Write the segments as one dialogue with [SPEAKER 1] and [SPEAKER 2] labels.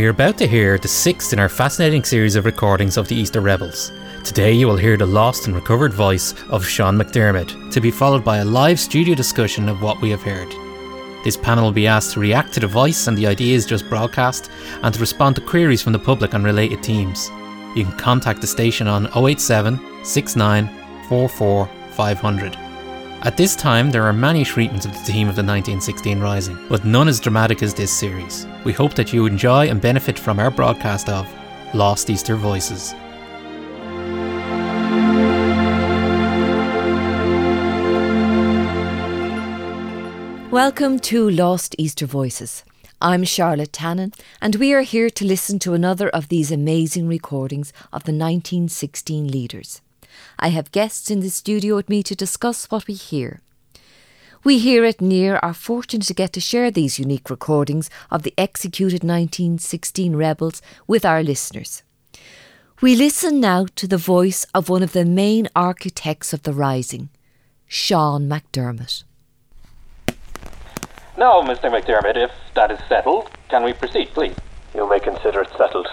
[SPEAKER 1] We are about to hear the sixth in our fascinating series of recordings of the Easter Rebels. Today you will hear the lost and recovered voice of Sean McDermott, to be followed by a live studio discussion of what we have heard. This panel will be asked to react to the voice and the ideas just broadcast and to respond to queries from the public on related themes. You can contact the station on 087 69 44 500. At this time, there are many treatments of the theme of the 1916 Rising, but none as dramatic as this series. We hope that you enjoy and benefit from our broadcast of Lost Easter Voices.
[SPEAKER 2] Welcome to Lost Easter Voices. I'm Charlotte Tannen, and we are here to listen to another of these amazing recordings of the 1916 leaders. I have guests in the studio with me to discuss what we hear. We here at Near are fortunate to get to share these unique recordings of the executed 1916 rebels with our listeners. We listen now to the voice of one of the main architects of the Rising, Sean McDermott.
[SPEAKER 3] Now, Mr. McDermott, if that is settled, can we proceed, please?
[SPEAKER 4] You may consider it settled,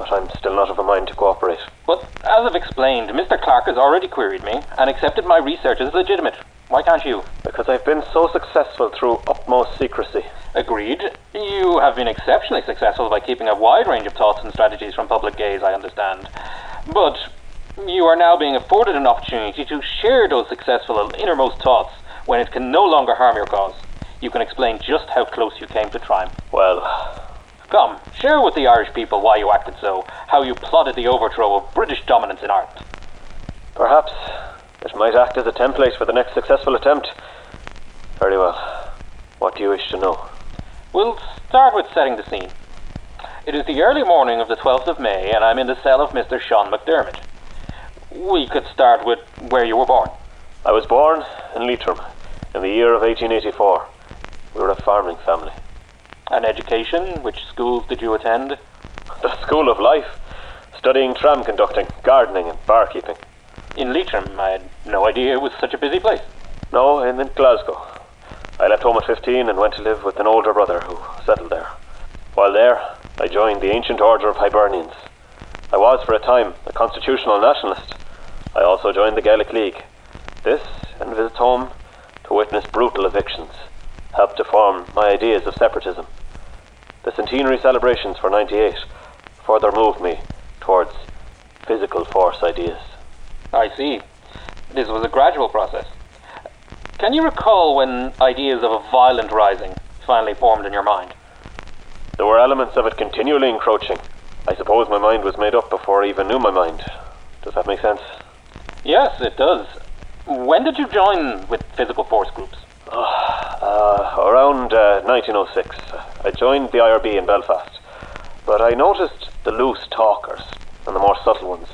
[SPEAKER 4] but I'm still not of a mind to cooperate.
[SPEAKER 3] But as I've explained, Mr. Clarke has already queried me and accepted my research as legitimate. Why can't you?
[SPEAKER 4] Because I've been so successful through utmost secrecy.
[SPEAKER 3] Agreed. You have been exceptionally successful by keeping a wide range of thoughts and strategies from public gaze, I understand. But you are now being afforded an opportunity to share those successful innermost thoughts when it can no longer harm your cause you can explain just how close you came to triumph.
[SPEAKER 4] Well,
[SPEAKER 3] come, share with the Irish people why you acted so, how you plotted the overthrow of British dominance in Ireland.
[SPEAKER 4] Perhaps it might act as a template for the next successful attempt. Very well. What do you wish to know?
[SPEAKER 3] We'll start with setting the scene. It is the early morning of the 12th of May, and I'm in the cell of Mr. Sean McDermott. We could start with where you were born.
[SPEAKER 4] I was born in Leitrim in the year of 1884. We were a farming family.
[SPEAKER 3] An education? Which schools did you attend?
[SPEAKER 4] The school of life, studying tram conducting, gardening, and barkeeping.
[SPEAKER 3] In Leitrim, I had no idea it was such a busy place.
[SPEAKER 4] No, in, in Glasgow. I left home at 15 and went to live with an older brother who settled there. While there, I joined the Ancient Order of Hibernians. I was, for a time, a constitutional nationalist. I also joined the Gaelic League. This, and visits home to witness brutal evictions helped to form my ideas of separatism. The centenary celebrations for 98 further moved me towards physical force ideas.
[SPEAKER 3] I see. This was a gradual process. Can you recall when ideas of a violent rising finally formed in your mind?
[SPEAKER 4] There were elements of it continually encroaching. I suppose my mind was made up before I even knew my mind. Does that make sense?
[SPEAKER 3] Yes, it does. When did you join with physical force groups?
[SPEAKER 4] Uh, around uh, 1906, I joined the IRB in Belfast, but I noticed the loose talkers and the more subtle ones.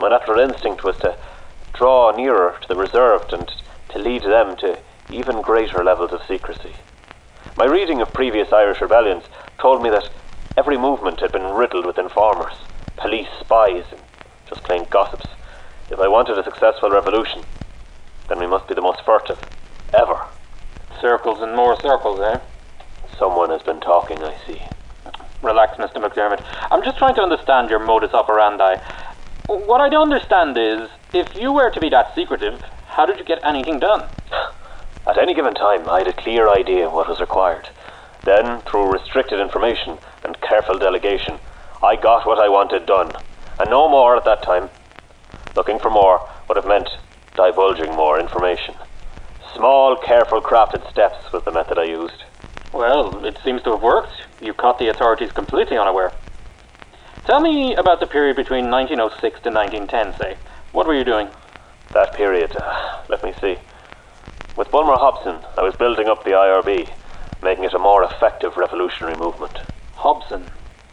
[SPEAKER 4] My natural instinct was to draw nearer to the reserved and to lead them to even greater levels of secrecy. My reading of previous Irish rebellions told me that every movement had been riddled with informers, police spies, and just plain gossips. If I wanted a successful revolution, then we must be the most furtive ever.
[SPEAKER 3] Circles and more circles, eh?
[SPEAKER 4] Someone has been talking, I see.
[SPEAKER 3] Relax, Mr. McDermott. I'm just trying to understand your modus operandi. What I don't understand is, if you were to be that secretive, how did you get anything done?
[SPEAKER 4] At any given time, I had a clear idea of what was required. Then, through restricted information and careful delegation, I got what I wanted done. And no more at that time. Looking for more would have meant divulging more information. Small, careful, crafted steps was the method I used.
[SPEAKER 3] Well, it seems to have worked. You caught the authorities completely unaware. Tell me about the period between 1906 to 1910, say. What were you doing?
[SPEAKER 4] That period, uh, let me see. With Bulmer Hobson, I was building up the IRB, making it a more effective revolutionary movement.
[SPEAKER 3] Hobson?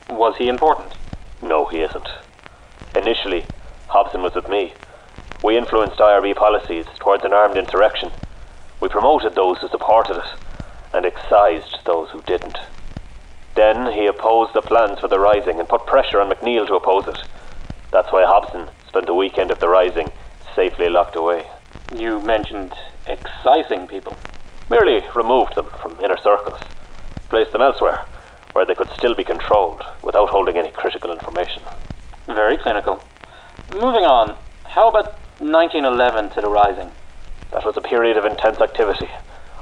[SPEAKER 3] Was he important?
[SPEAKER 4] No, he isn't. Initially, Hobson was with me. We influenced IRB policies towards an armed insurrection. We promoted those who supported it and excised those who didn't. Then he opposed the plans for the Rising and put pressure on McNeil to oppose it. That's why Hobson spent the weekend of the Rising safely locked away.
[SPEAKER 3] You mentioned excising people.
[SPEAKER 4] Merely removed them from inner circles, placed them elsewhere, where they could still be controlled without holding any critical information.
[SPEAKER 3] Very clinical. Moving on, how about 1911 to the Rising?
[SPEAKER 4] That was a period of intense activity.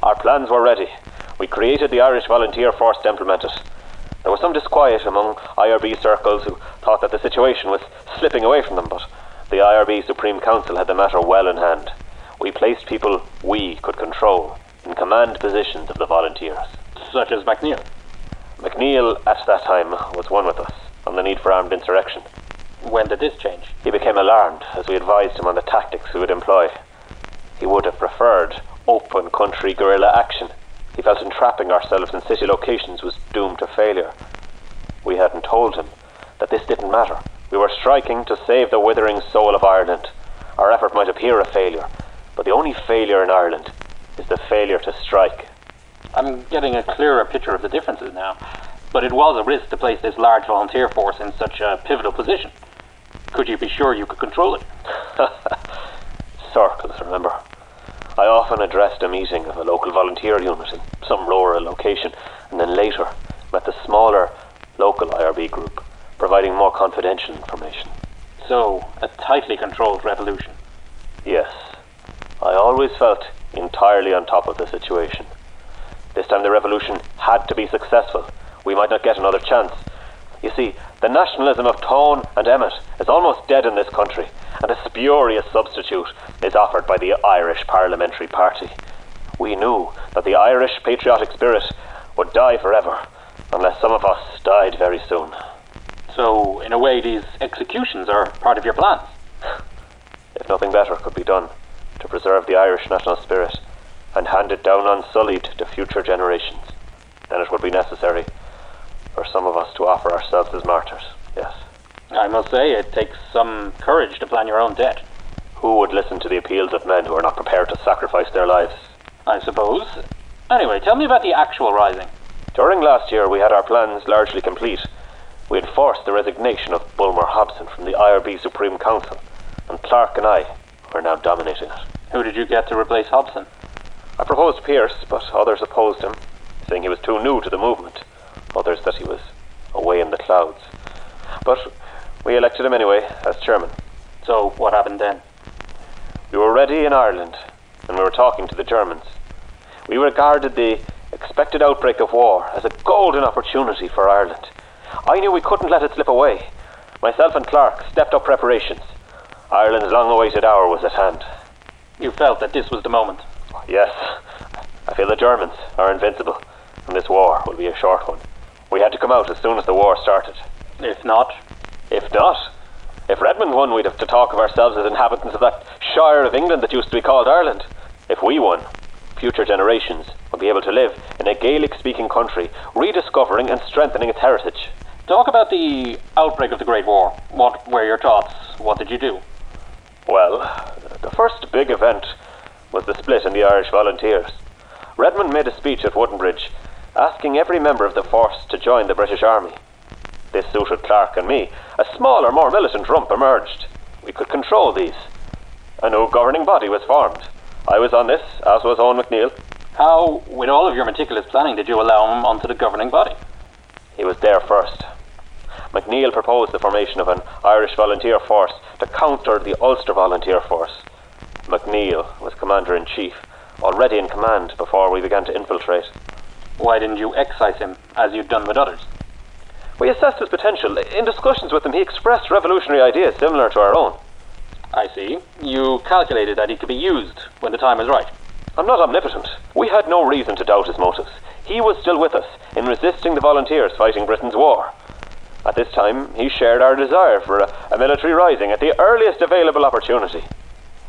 [SPEAKER 4] Our plans were ready. We created the Irish Volunteer Force to implement it. There was some disquiet among IRB circles who thought that the situation was slipping away from them, but the IRB Supreme Council had the matter well in hand. We placed people we could control in command positions of the volunteers.
[SPEAKER 3] Such as McNeil.
[SPEAKER 4] McNeil, at that time, was one with us on the need for armed insurrection.
[SPEAKER 3] When did this change?
[SPEAKER 4] He became alarmed as we advised him on the tactics we would employ. He would have preferred open country guerrilla action. He felt entrapping ourselves in city locations was doomed to failure. We hadn't told him that this didn't matter. We were striking to save the withering soul of Ireland. Our effort might appear a failure, but the only failure in Ireland is the failure to strike.
[SPEAKER 3] I'm getting a clearer picture of the differences now, but it was a risk to place this large volunteer force in such a pivotal position. Could you be sure you could control it?
[SPEAKER 4] Circles, remember? I often addressed a meeting of a local volunteer unit in some rural location, and then later met the smaller local IRB group, providing more confidential information.
[SPEAKER 3] So, a tightly controlled revolution.
[SPEAKER 4] Yes, I always felt entirely on top of the situation. This time the revolution had to be successful. We might not get another chance. You see, the nationalism of Tone and Emmet is almost dead in this country, and a spurious substitute is offered by the Irish Parliamentary Party. We knew that the Irish patriotic spirit would die forever, unless some of us died very soon.
[SPEAKER 3] So, in a way, these executions are part of your plans.
[SPEAKER 4] If nothing better could be done to preserve the Irish national spirit and hand it down unsullied to future generations, then it would be necessary for some of us to offer ourselves as martyrs, yes.
[SPEAKER 3] I must say, it takes some courage to plan your own death.
[SPEAKER 4] Who would listen to the appeals of men who are not prepared to sacrifice their lives?
[SPEAKER 3] I suppose. Anyway, tell me about the actual rising.
[SPEAKER 4] During last year, we had our plans largely complete. We had forced the resignation of Bulmer Hobson from the IRB Supreme Council, and Clarke and I are now dominating it.
[SPEAKER 3] Who did you get to replace Hobson?
[SPEAKER 4] I proposed Pearse, but others opposed him, saying he was too new to the movement, others that he was away in the clouds. But we elected him anyway as chairman.
[SPEAKER 3] So, what happened then?
[SPEAKER 4] We were ready in Ireland, and we were talking to the Germans. We regarded the expected outbreak of war as a golden opportunity for Ireland. I knew we couldn't let it slip away. Myself and Clarke stepped up preparations. Ireland's long awaited hour was at hand.
[SPEAKER 3] You felt that this was the moment.
[SPEAKER 4] Yes, I feel the Germans are invincible, and this war will be a short one. We had to come out as soon as the war started.
[SPEAKER 3] If not,
[SPEAKER 4] If not, if Redmond won, we'd have to talk of ourselves as inhabitants of that shire of England that used to be called Ireland. If we won, future generations would be able to live in a Gaelic speaking country, rediscovering and strengthening its heritage.
[SPEAKER 3] talk about the outbreak of the Great War. What were your thoughts? What did you do?
[SPEAKER 4] Well, the first big event was the split in the Irish Volunteers. Redmond made a speech at Woodenbridge asking every member of the force to join the British Army. This suited Clarke and me. A smaller, more militant rump emerged. We could control these. A new governing body was formed. I was on this, as was Eoin MacNeill.
[SPEAKER 3] How, with all of your meticulous planning, did you allow him onto the governing body?
[SPEAKER 4] He was there first. McNeil proposed the formation of an Irish volunteer force to counter the Ulster Volunteer Force. McNeil was Commander in Chief, already in command before we began to infiltrate.
[SPEAKER 3] Why didn't you excise him, as you'd done with others?
[SPEAKER 4] We assessed his potential. In discussions with him, he expressed revolutionary ideas similar to our own.
[SPEAKER 3] I see. You calculated that he could be used when the time was right.
[SPEAKER 4] I'm not omnipotent. We had no reason to doubt his motives. He was still with us in resisting the volunteers fighting Britain's war. At this time, he shared our desire for a, a military rising at the earliest available opportunity.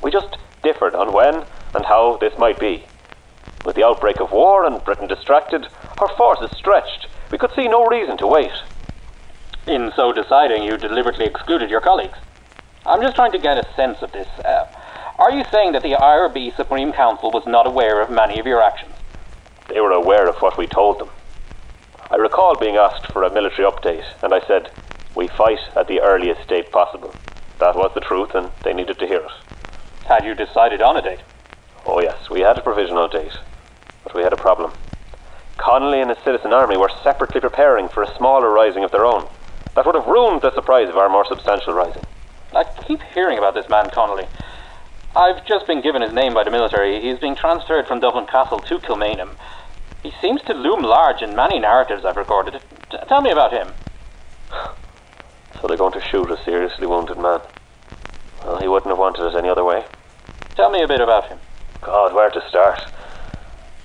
[SPEAKER 4] We just differed on when and how this might be. With the outbreak of war and Britain distracted, our forces stretched. We could see no reason to wait.
[SPEAKER 3] In so deciding, you deliberately excluded your colleagues. I'm just trying to get a sense of this. Uh, are you saying that the IRB Supreme Council was not aware of many of your actions?
[SPEAKER 4] They were aware of what we told them. I recall being asked for a military update, and I said, We fight at the earliest date possible. That was the truth, and they needed to hear it.
[SPEAKER 3] Had you decided on a date?
[SPEAKER 4] Oh, yes, we had a provisional date, but we had a problem. Connolly and his citizen army were separately preparing for a smaller rising of their own. That would have ruined the surprise of our more substantial rising.
[SPEAKER 3] I keep hearing about this man Connolly. I've just been given his name by the military. He's being transferred from Dublin Castle to Kilmainham. He seems to loom large in many narratives I've recorded. T- tell me about him.
[SPEAKER 4] So they're going to shoot a seriously wounded man. Well, he wouldn't have wanted it any other way.
[SPEAKER 3] Tell me a bit about him.
[SPEAKER 4] God, where to start?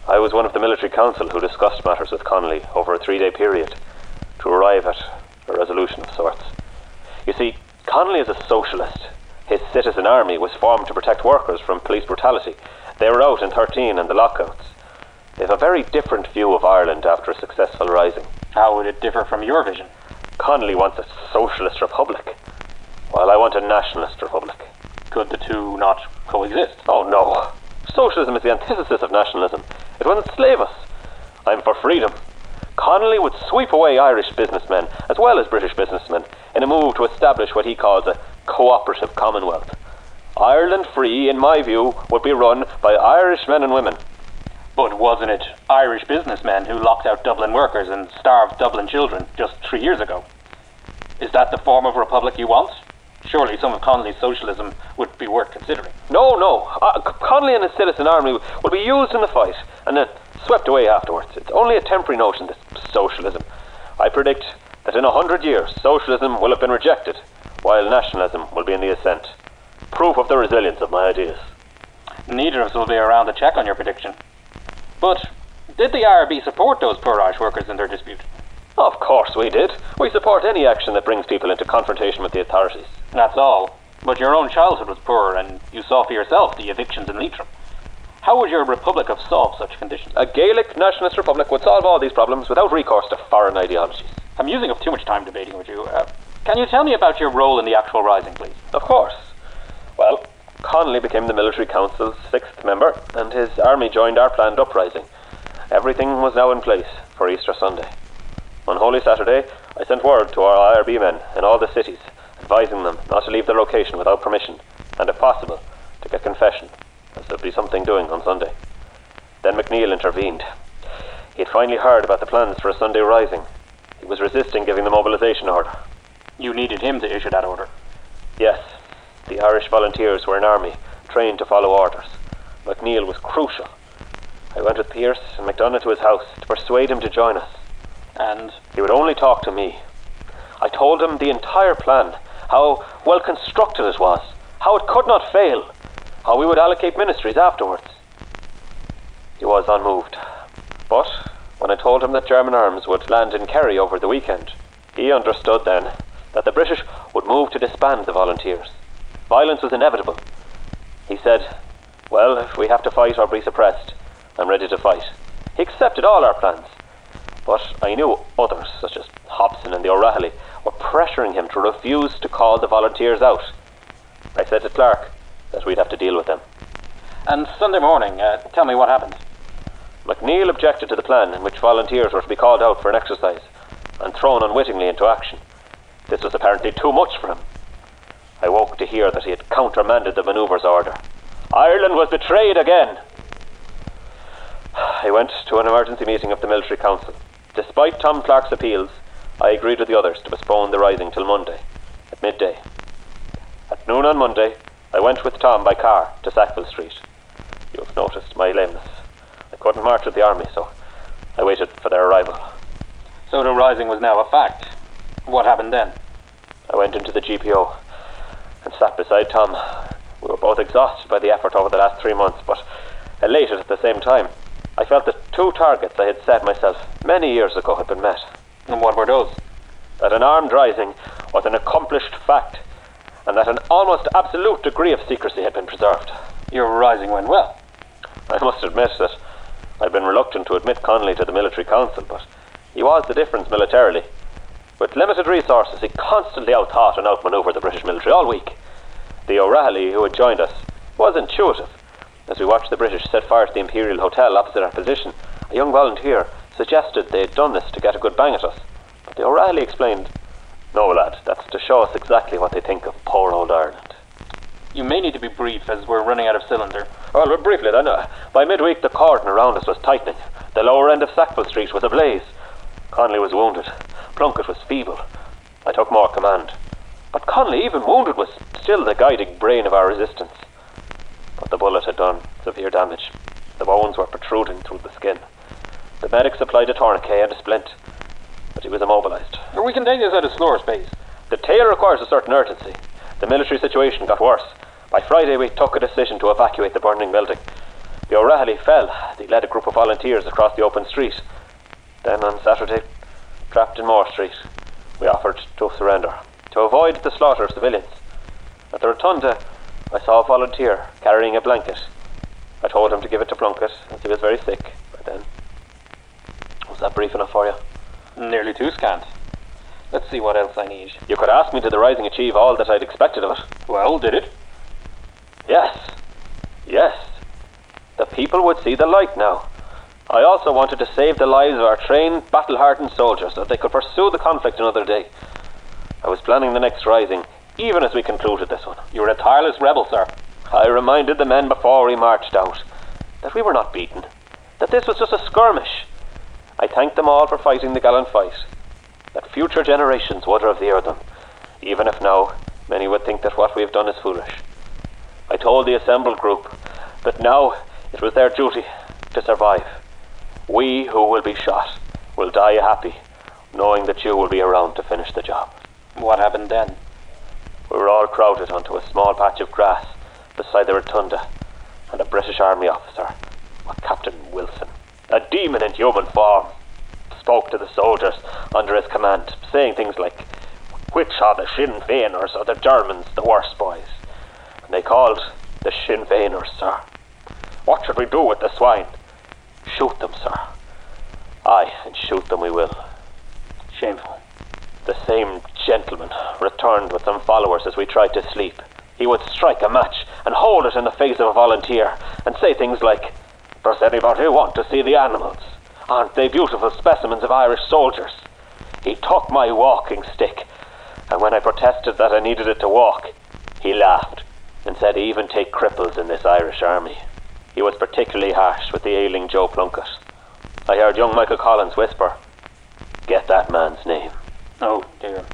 [SPEAKER 4] I was one of the military council who discussed matters with Connolly over a three day period to arrive at a resolution of sorts. You see, Connolly is a socialist. His citizen army was formed to protect workers from police brutality. They were out in 13 and the lockouts. They have a very different view of Ireland after a successful rising.
[SPEAKER 3] How would it differ from your vision?
[SPEAKER 4] Connolly wants a socialist republic, while I want a nationalist republic.
[SPEAKER 3] Could the two not coexist?
[SPEAKER 4] Oh no. Socialism is the antithesis of nationalism. It will enslave us. I'm for freedom. Connolly would sweep away Irish businessmen, as well as British businessmen, in a move to establish what he calls a cooperative commonwealth. Ireland free, in my view, would be run by Irish men and women.
[SPEAKER 3] But wasn't it Irish businessmen who locked out Dublin workers and starved Dublin children just three years ago? Is that the form of republic you want? Surely some of Connolly's socialism would be worth considering.
[SPEAKER 4] No, no. Uh, Connolly and his citizen army will be used in the fight and then swept away afterwards. It's only a temporary notion, this socialism. I predict that in a hundred years, socialism will have been rejected, while nationalism will be in the ascent. Proof of the resilience of my ideas.
[SPEAKER 3] Neither of us will be around to check on your prediction. But did the IRB support those poor Irish workers in their dispute?
[SPEAKER 4] Of course we did. We support any action that brings people into confrontation with the authorities.
[SPEAKER 3] That's all. But your own childhood was poor, and you saw for yourself the evictions in Leitrim. How would your republic have solved such conditions?
[SPEAKER 4] A Gaelic nationalist republic would solve all these problems without recourse to foreign ideologies.
[SPEAKER 3] I'm using up too much time debating with you. Uh, can you tell me about your role in the actual rising, please?
[SPEAKER 4] Of course. Well, Connolly became the military council's sixth member, and his army joined our planned uprising. Everything was now in place for Easter Sunday. On Holy Saturday, I sent word to our IRB men in all the cities, advising them not to leave their location without permission, and if possible, to get confession, as there'd be something doing on Sunday. Then McNeil intervened. He had finally heard about the plans for a Sunday rising. He was resisting giving the mobilization order.
[SPEAKER 3] You needed him to issue that order.
[SPEAKER 4] Yes, the Irish volunteers were an army, trained to follow orders. McNeil was crucial. I went with Pearse and MacDonagh to his house to persuade him to join us.
[SPEAKER 3] And
[SPEAKER 4] He would only talk to me. I told him the entire plan, how well constructed it was, how it could not fail, how we would allocate ministries afterwards. He was unmoved. But when I told him that German arms would land in Kerry over the weekend, he understood then that the British would move to disband the volunteers. Violence was inevitable. He said, Well, if we have to fight or be suppressed, I'm ready to fight. He accepted all our plans. But I knew others, such as Hobson and the O'Rahilly, were pressuring him to refuse to call the volunteers out. I said to Clarke that we'd have to deal with them.
[SPEAKER 3] and Sunday morning, uh, tell me what happened.
[SPEAKER 4] McNeil objected to the plan in which volunteers were to be called out for an exercise and thrown unwittingly into action. This was apparently too much for him. I woke to hear that he had countermanded the manoeuvre's order. Ireland was betrayed again. I went to an emergency meeting of the military council. Despite Tom Clarke's appeals, I agreed with the others to postpone the rising till Monday, at midday. At noon on Monday, I went with Tom by car to Sackville Street. You have noticed my lameness. I couldn't march with the army, so I waited for their arrival.
[SPEAKER 3] So the rising was now a fact. What happened then?
[SPEAKER 4] I went into the GPO and sat beside Tom. We were both exhausted by the effort over the last three months, but elated at the same time. I felt that two targets I had set myself many years ago had been met.
[SPEAKER 3] And what were those?
[SPEAKER 4] That an armed rising was an accomplished fact, and that an almost absolute degree of secrecy had been preserved.
[SPEAKER 3] Your rising went well.
[SPEAKER 4] I must admit that I'd been reluctant to admit Connolly to the military council, but he was the difference militarily. With limited resources, he constantly outthought and outmaneuvered the British military all week. The O'Rahilly, who had joined us, was intuitive. As we watched the British set fire to the Imperial Hotel opposite our position, a young volunteer suggested they had done this to get a good bang at us. But the O'Rahilly explained, No, lad, that's to show us exactly what they think of poor old Ireland.
[SPEAKER 3] You may need to be brief as we're running out of cylinder.
[SPEAKER 4] Well, briefly then, uh, by midweek the cordon around us was tightening. The lower end of Sackville Street was ablaze. Connolly was wounded. Plunkett was feeble. I took more command. But Connolly, even wounded, was still the guiding brain of our resistance. But the bullet had done severe damage. The bones were protruding through the skin. The medics applied a tourniquet and a splint, but he was immobilized.
[SPEAKER 3] We can take this at a slower pace.
[SPEAKER 4] The tale requires a certain urgency. The military situation got worse. By Friday, we took a decision to evacuate the burning building. The O'Rahilly fell. He led a group of volunteers across the open street. Then on Saturday, trapped in Moore Street, we offered to surrender to avoid the slaughter of civilians. At the rotunda, I saw a volunteer carrying a blanket. I told him to give it to Plunkett, as he was very sick by then. Was that brief enough for you?
[SPEAKER 3] Nearly too scant. Let's see what else I need.
[SPEAKER 4] You could ask me did the Rising achieve all that I'd expected of it.
[SPEAKER 3] Well, did it?
[SPEAKER 4] Yes. Yes. The people would see the light now. I also wanted to save the lives of our trained, battle hardened soldiers so that they could pursue the conflict another day. I was planning the next rising, even as we concluded this one.
[SPEAKER 3] You were a tireless rebel, sir.
[SPEAKER 4] I reminded the men before we marched out that we were not beaten, that this was just a skirmish. I thanked them all for fighting the gallant fight, that future generations would revere them, even if now many would think that what we have done is foolish. I told the assembled group that now it was their duty to survive. We who will be shot will die happy, knowing that you will be around to finish the job.
[SPEAKER 3] What happened then?
[SPEAKER 4] We were all crowded onto a small patch of grass beside the rotunda, and a British Army officer, a Captain Wilson, a demon in human form, spoke to the soldiers under his command, saying things like, Which are the Sinn Feiners or the Germans, the worst boys? And they called the Sinn Feiners, sir. What should we do with the swine? Shoot them, sir. Aye, and shoot them we will.
[SPEAKER 3] Shameful.
[SPEAKER 4] The same gentleman returned with some followers as we tried to sleep. He would strike a match and hold it in the face of a volunteer and say things like, Does anybody want to see the animals? Aren't they beautiful specimens of Irish soldiers? He took my walking stick, and when I protested that I needed it to walk, he laughed and said he even take cripples in this Irish army. He was particularly harsh with the ailing Joe Plunkett. I heard young Michael Collins whisper, Get that man's name.
[SPEAKER 3] Oh, dear.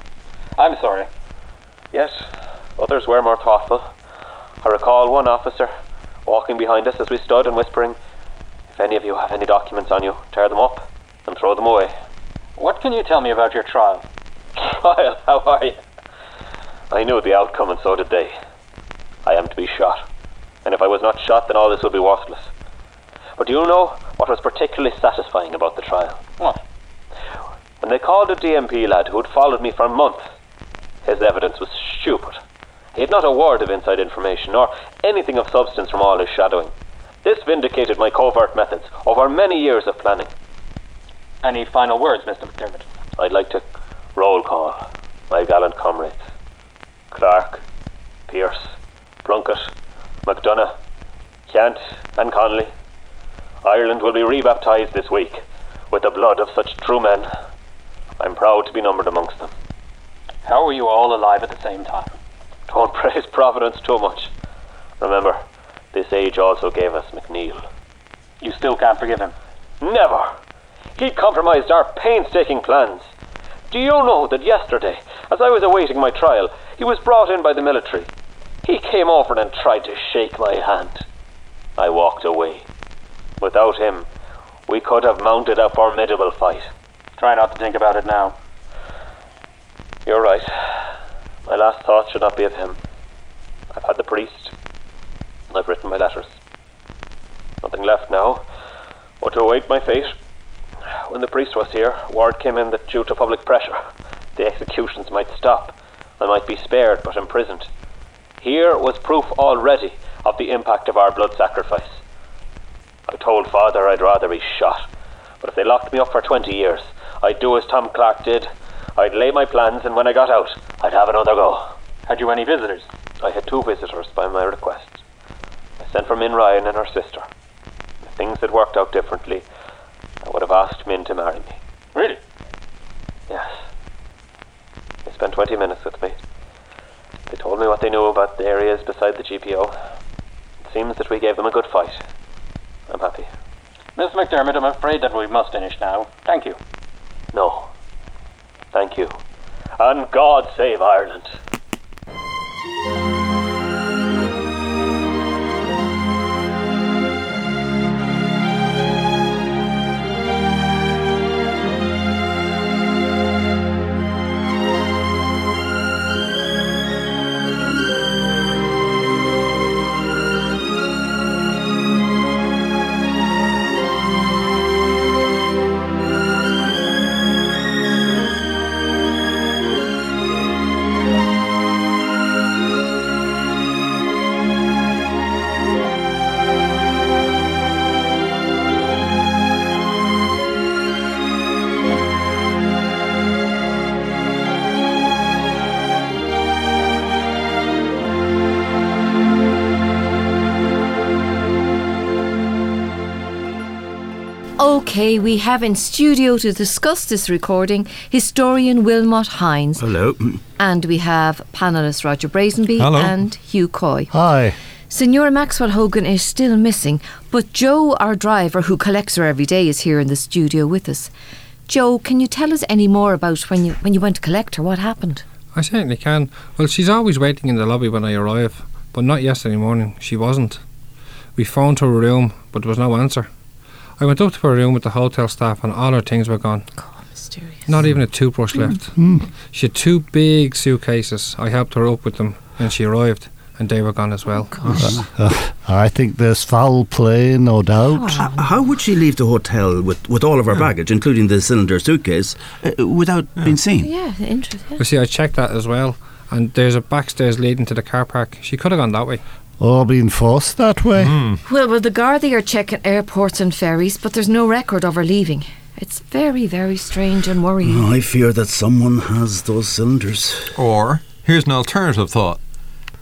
[SPEAKER 3] I'm sorry.
[SPEAKER 4] Yes, others were more thoughtful. I recall one officer walking behind us as we stood and whispering, If any of you have any documents on you, tear them up and throw them away.
[SPEAKER 3] What can you tell me about your trial?
[SPEAKER 4] Trial, how are you? I knew the outcome, and so did they. I am to be shot. And if I was not shot, then all this would be worthless. But do you know what was particularly satisfying about the trial?
[SPEAKER 3] What?
[SPEAKER 4] When they called a DMP lad who had followed me for months, his evidence was stupid. He had not a word of inside information, nor anything of substance from all his shadowing. This vindicated my covert methods over many years of planning.
[SPEAKER 3] Any final words, Mr. McDermott?
[SPEAKER 4] I'd like to roll call my gallant comrades Clarke, Pearse, Plunkett, MacDonagh, Ceannt, and Connolly. Ireland will be rebaptized this week with the blood of such true men. I'm proud to be numbered amongst them.
[SPEAKER 3] How are you all alive at the same time?
[SPEAKER 4] Don't praise Providence too much. Remember, this age also gave us McNeil.
[SPEAKER 3] You still can't forgive him?
[SPEAKER 4] Never! He compromised our painstaking plans. Do you know that yesterday, as I was awaiting my trial, he was brought in by the military? He came over and tried to shake my hand. I walked away. Without him, we could have mounted a formidable fight.
[SPEAKER 3] Try not to think about it now.
[SPEAKER 4] You're right. My last thought should not be of him. I've had the priest. I've written my letters. Nothing left now but to await my fate. When the priest was here, word came in that due to public pressure, the executions might stop. I might be spared but imprisoned. Here was proof already of the impact of our blood sacrifice. I told father I'd rather be shot, but if they locked me up for 20 years, I'd do as Tom Clarke did. I'd lay my plans, and when I got out, I'd have another go.
[SPEAKER 3] Had you any visitors?
[SPEAKER 4] I had two visitors by my request. I sent for Min Ryan and her sister. If things had worked out differently, I would have asked Min to marry me.
[SPEAKER 3] Really?
[SPEAKER 4] Yes. They spent 20 minutes with me. They told me what they knew about the areas beside the GPO. It seems that we gave them a good fight. I'm happy.
[SPEAKER 3] Miss McDermott, I'm afraid that we must finish now. Thank you.
[SPEAKER 4] No. Thank you. And God save Ireland.
[SPEAKER 2] Okay, we have in studio to discuss this recording historian Wilmot Hines.
[SPEAKER 5] Hello.
[SPEAKER 2] And we have panellists Roger Brazenby
[SPEAKER 5] Hello.
[SPEAKER 2] and Hugh Coy.
[SPEAKER 5] Hi.
[SPEAKER 2] Senora Maxwell Hogan is still missing, but Joe, our driver, who collects her every day, is here in the studio with us. Joe, can you tell us any more about when you when you went to collect her? What happened?
[SPEAKER 6] I certainly can. Well, she's always waiting in the lobby when I arrive, but not yesterday morning. She wasn't. We phoned her room, but there was no answer. I went up to her room with the hotel staff, and all her things were gone.
[SPEAKER 2] Oh, mysterious.
[SPEAKER 6] Not even a toothbrush mm. left. Mm. She had two big suitcases. I helped her up with them, and she arrived, and they were gone as well.
[SPEAKER 5] Oh uh, uh, I think there's foul play, no doubt. Oh.
[SPEAKER 7] How, how would she leave the hotel with, with all of her oh. baggage, including the cylinder suitcase, uh, without being seen?
[SPEAKER 2] Yeah, interesting.
[SPEAKER 6] You see, I checked that as well, and there's a backstairs leading to the car park. She could have gone that way.
[SPEAKER 5] Or being forced that way. Hmm.
[SPEAKER 2] Well, well, the Gardaí are checking airports and ferries, but there's no record of her leaving. It's very, very strange and worrying.
[SPEAKER 7] Oh, I fear that someone has those cylinders.
[SPEAKER 8] Or, here's an alternative thought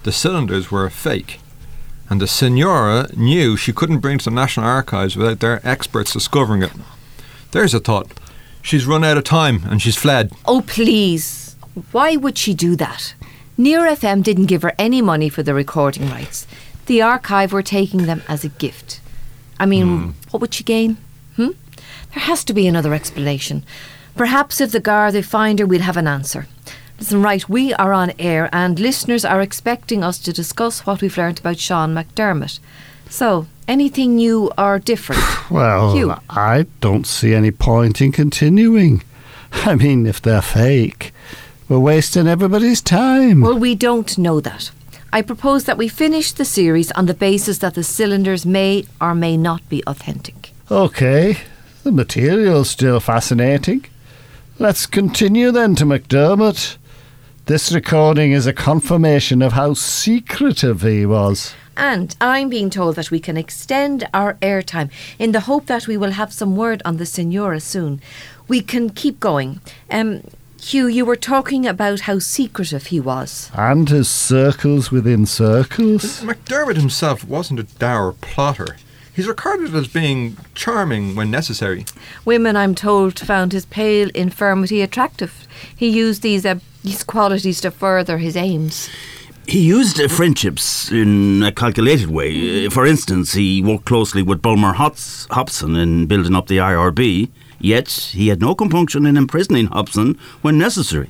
[SPEAKER 8] the cylinders were a fake, and the Signora knew she couldn't bring to the National Archives without their experts discovering it. There's a thought. She's run out of time and she's fled.
[SPEAKER 2] Oh, please. Why would she do that? Near FM didn't give her any money for the recording rights. The archive were taking them as a gift. I mean, what would she gain? Hmm? There has to be another explanation. Perhaps if the Garda find her, we'll have an answer. Listen, right, we are on air and listeners are expecting us to discuss what we've learnt about Sean McDermott. So, anything new or different?
[SPEAKER 5] Well. I don't see any point in continuing. I mean, if they're fake, we're wasting everybody's time.
[SPEAKER 2] Well, we don't know that. I propose that we finish the series on the basis that the cylinders may or may not be authentic.
[SPEAKER 5] okay, the material's still fascinating. Let's continue then to McDermott. This recording is a confirmation of how secretive he was.
[SPEAKER 2] And I'm being told that we can extend our airtime in the hope that we will have some word on the Senora soon. We can keep going. Um, Hugh, you were talking about how secretive he was.
[SPEAKER 5] And his circles within circles.
[SPEAKER 8] MacDermott himself wasn't a dour plotter. He's recorded as being charming when necessary.
[SPEAKER 2] Women, I'm told, found his pale infirmity attractive. He used these uh, these qualities to further his aims.
[SPEAKER 7] He used uh, friendships in a calculated way. Uh, for instance, he worked closely with Bulmer Hots- Hobson in building up the IRB, yet he had no compunction in imprisoning Hobson when necessary.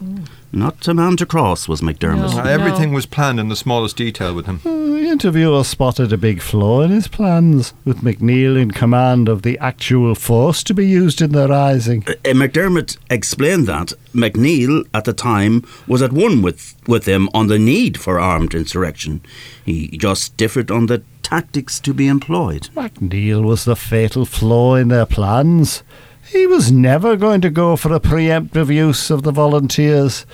[SPEAKER 7] Not a man to cross was McDermott.
[SPEAKER 2] No.
[SPEAKER 8] Uh, everything was planned in the smallest detail with him.
[SPEAKER 5] Uh, The interviewer spotted a big flaw in his plans, with McNeil in command of the actual force to be used in the rising.
[SPEAKER 7] Uh, McDermott explained that McNeil at the time was at one with, with him on the need for armed insurrection. He just differed on the tactics to be employed.
[SPEAKER 5] McNeil was the fatal flaw in their plans. He was never going to go for a preemptive use of the volunteers.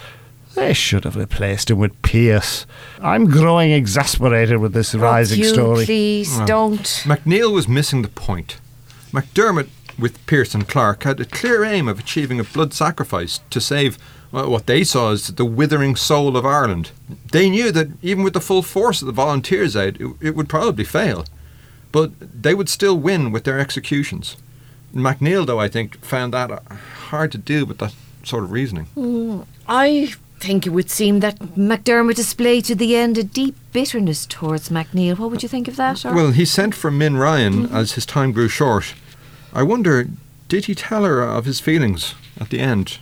[SPEAKER 5] They should have replaced him with Pearse. I'm growing exasperated with this rising
[SPEAKER 2] Hugh,
[SPEAKER 5] story.
[SPEAKER 2] please don't.
[SPEAKER 8] MacNeil was missing the point. McDermott, with Pearse and Clarke, had a clear aim of achieving a blood sacrifice to save well, what they saw as the withering soul of Ireland. They knew that even with the full force of the volunteers out, it, it would probably fail. But they would still win with their executions. MacNeil, though, I think, found that uh, hard to do with that sort of reasoning.
[SPEAKER 2] I think it would seem that MacDermott displayed to the end a deep bitterness towards MacNeil. What would you think of that? Or?
[SPEAKER 8] Well, he sent for Min Ryan as his time grew short. I wonder, did he tell her of his feelings at the end?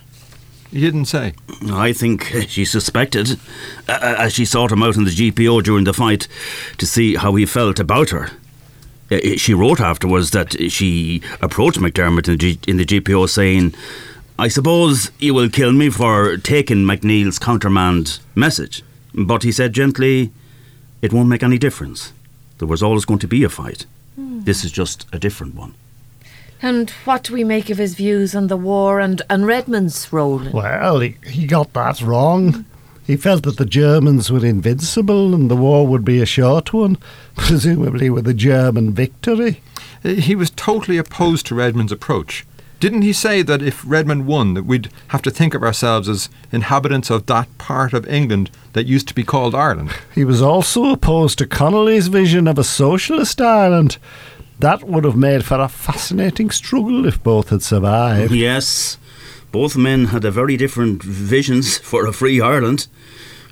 [SPEAKER 8] He didn't say.
[SPEAKER 7] I think she suspected, uh, as she sought him out in the GPO during the fight to see how he felt about her. Uh, she wrote afterwards that she approached McDermott in the, G- in the GPO saying, I suppose you will kill me for taking McNeil's countermand message. But he said gently, It won't make any difference. There was always going to be a fight. This is just a different one.
[SPEAKER 2] And what do we make of his views on the war and, and Redmond's role?
[SPEAKER 5] Well, he, he got that wrong. He felt that the Germans were invincible and the war would be a short one, presumably with a German victory.
[SPEAKER 8] Uh, He was totally opposed to Redmond's approach. Didn't he say that if Redmond won, that we'd have to think of ourselves as inhabitants of that part of England that used to be called Ireland?
[SPEAKER 5] He was also opposed to Connolly's vision of a socialist Ireland. That would have made for a fascinating struggle if both had survived.
[SPEAKER 7] Yes, both men had a very different visions for a free Ireland.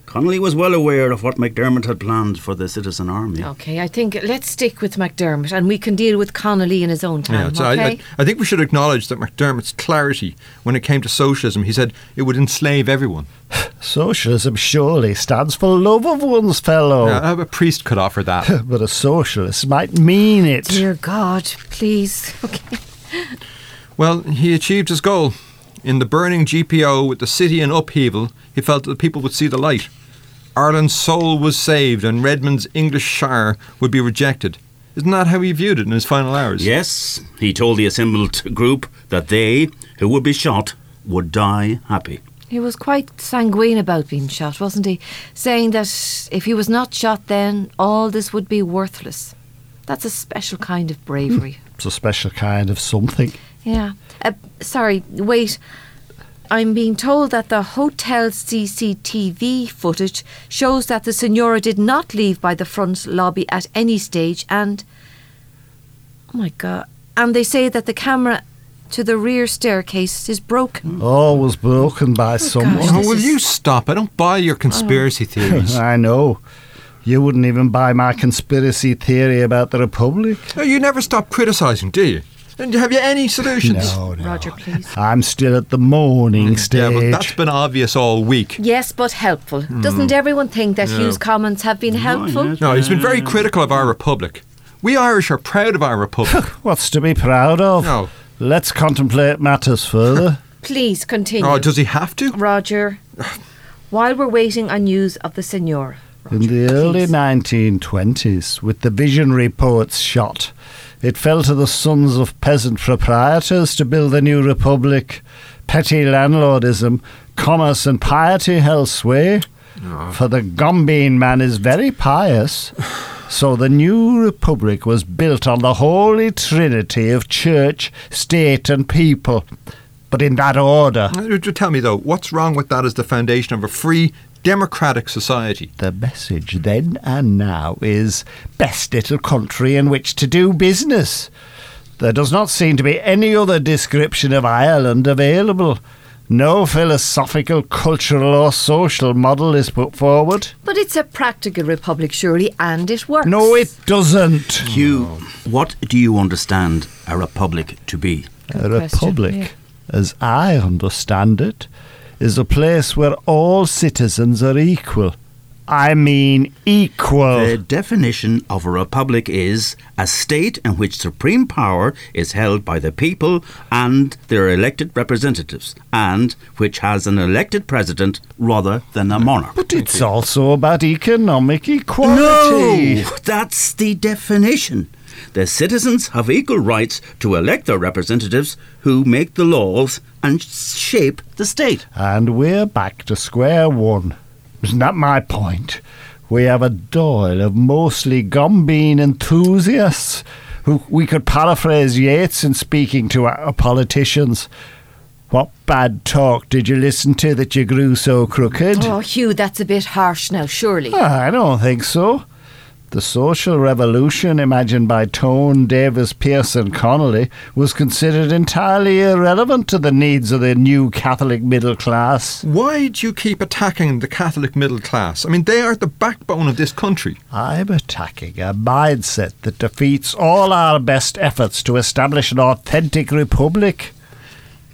[SPEAKER 7] Connolly was well aware of what McDermott had planned for the citizen army.
[SPEAKER 2] Okay, I think let's stick with MacDermott and we can deal with Connolly in his own time.
[SPEAKER 8] so
[SPEAKER 2] okay?
[SPEAKER 8] I, I think we should acknowledge that MacDermott's clarity when it came to socialism, he said it would enslave everyone.
[SPEAKER 5] Socialism surely stands for love of one's fellow.
[SPEAKER 8] Yeah, a priest could offer that.
[SPEAKER 5] but a socialist might mean it.
[SPEAKER 2] Dear God, please. Okay.
[SPEAKER 8] Well, he achieved his goal. In the burning GPO with the city in upheaval, he felt that the people would see the light. Ireland's soul was saved and Redmond's English shire would be rejected. Isn't that how he viewed it in his final hours?
[SPEAKER 7] Yes, he told the assembled group that they, who would be shot, would die happy.
[SPEAKER 2] He was quite sanguine about being shot, wasn't he? Saying that if he was not shot then, all this would be worthless. That's a special kind of bravery.
[SPEAKER 5] It's a special kind of something.
[SPEAKER 2] Yeah. Uh, sorry, wait. I'm being told that the hotel CCTV footage shows that the Signora did not leave by the front lobby at any stage and. Oh my god. And they say that the camera to the rear staircase is broken.
[SPEAKER 5] All was broken by someone.
[SPEAKER 2] gosh,
[SPEAKER 8] Oh, will you stop? I don't buy your conspiracy theories.
[SPEAKER 5] I know. You wouldn't even buy my conspiracy theory about the Republic.
[SPEAKER 8] No, you never stop criticising, do you? And have you any solutions?
[SPEAKER 5] No, no.
[SPEAKER 2] Roger, please.
[SPEAKER 5] I'm still at the mourning stage. Mm.
[SPEAKER 8] Yeah, but that's been obvious all week.
[SPEAKER 2] Yes, but helpful. Hmm. Doesn't everyone think that Hugh's comments have been helpful?
[SPEAKER 7] yes.
[SPEAKER 8] No, he's been very critical of our republic. We Irish are proud of our republic.
[SPEAKER 5] What's to be proud of?
[SPEAKER 8] No.
[SPEAKER 5] Let's contemplate matters further.
[SPEAKER 2] Please continue.
[SPEAKER 8] Oh, does he have to?
[SPEAKER 2] Roger, while we're waiting on news of the Signora.
[SPEAKER 5] In
[SPEAKER 2] Roger,
[SPEAKER 5] the early 1920s, with the visionary poets shot, it fell to the sons of peasant proprietors to build a new republic. Petty landlordism, commerce, and piety held sway. For the Gombeen man is very pious. So the new republic was built on the holy trinity of church, state, and people. But in that order.
[SPEAKER 8] Uh, Tell me though, what's wrong with that as the foundation of a free, democratic society?
[SPEAKER 5] The message then and now is best little country in which to do business. There does not seem to be any other description of Ireland available. No philosophical, cultural, or social model is put forward.
[SPEAKER 2] But it's a practical republic, surely, and it works.
[SPEAKER 5] No, it doesn't.
[SPEAKER 7] Hugh, what do you understand a republic to be?
[SPEAKER 5] A
[SPEAKER 2] Good question,
[SPEAKER 5] republic,
[SPEAKER 2] yeah.
[SPEAKER 5] as I understand it, is a place where all citizens are equal. I mean equal.
[SPEAKER 7] The definition of a republic is a state in which supreme power is held by the people and their elected representatives, and which has an elected president rather than a monarch.
[SPEAKER 5] but it's also about economic equality.
[SPEAKER 7] No, that's the definition. The citizens have equal rights to elect their representatives who make the laws and shape the state.
[SPEAKER 5] And we're back to square one. Isn't that my point? We have a Dáil of mostly Gombeen enthusiasts who we could paraphrase Yeats in speaking to our politicians. What bad talk did you listen to that you grew so crooked?
[SPEAKER 2] Oh, Hugh, that's a bit harsh now, surely.
[SPEAKER 5] Ah, I don't think so. The social revolution imagined by Tone, Davis, Pearson, Connolly was considered entirely irrelevant to the needs of the new Catholic middle class.
[SPEAKER 8] Why do you keep attacking the Catholic middle class? I mean, they are the backbone of this country.
[SPEAKER 5] I'm attacking a mindset that defeats all our best efforts to establish an authentic republic.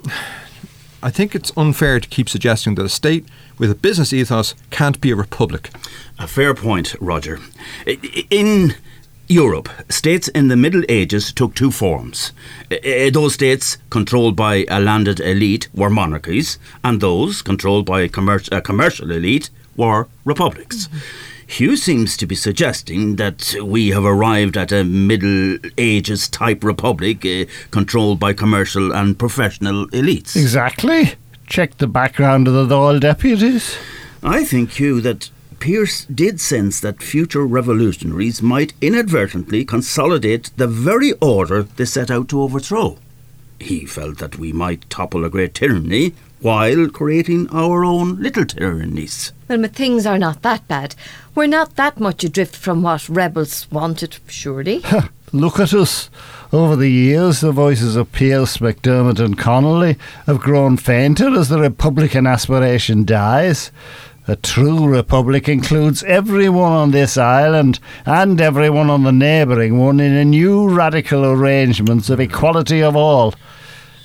[SPEAKER 8] I think it's unfair to keep suggesting that a state with a business ethos can't be a republic.
[SPEAKER 7] A fair point, Roger. In Europe, states in the Middle Ages took two forms. Those states controlled by a landed elite were monarchies, and those controlled by a, commer- a commercial elite were republics. Hugh seems to be suggesting that we have arrived at a Middle Ages type republic uh, controlled by commercial and professional elites.
[SPEAKER 5] Exactly. Check the background of the Dáil deputies.
[SPEAKER 7] I think, Hugh, that Pearse did sense that future revolutionaries might inadvertently consolidate the very order they set out to overthrow. He felt that we might topple a great tyranny while creating our own little tyrannies.
[SPEAKER 2] Well, but things are not that bad. We're not that much adrift from what rebels wanted, surely.
[SPEAKER 5] Look at us. Over the years, the voices of Pearse, McDermott, and Connolly have grown fainter as the Republican aspiration dies. A true republic includes everyone on this island and everyone on the neighbouring one in a new radical arrangements of equality of all.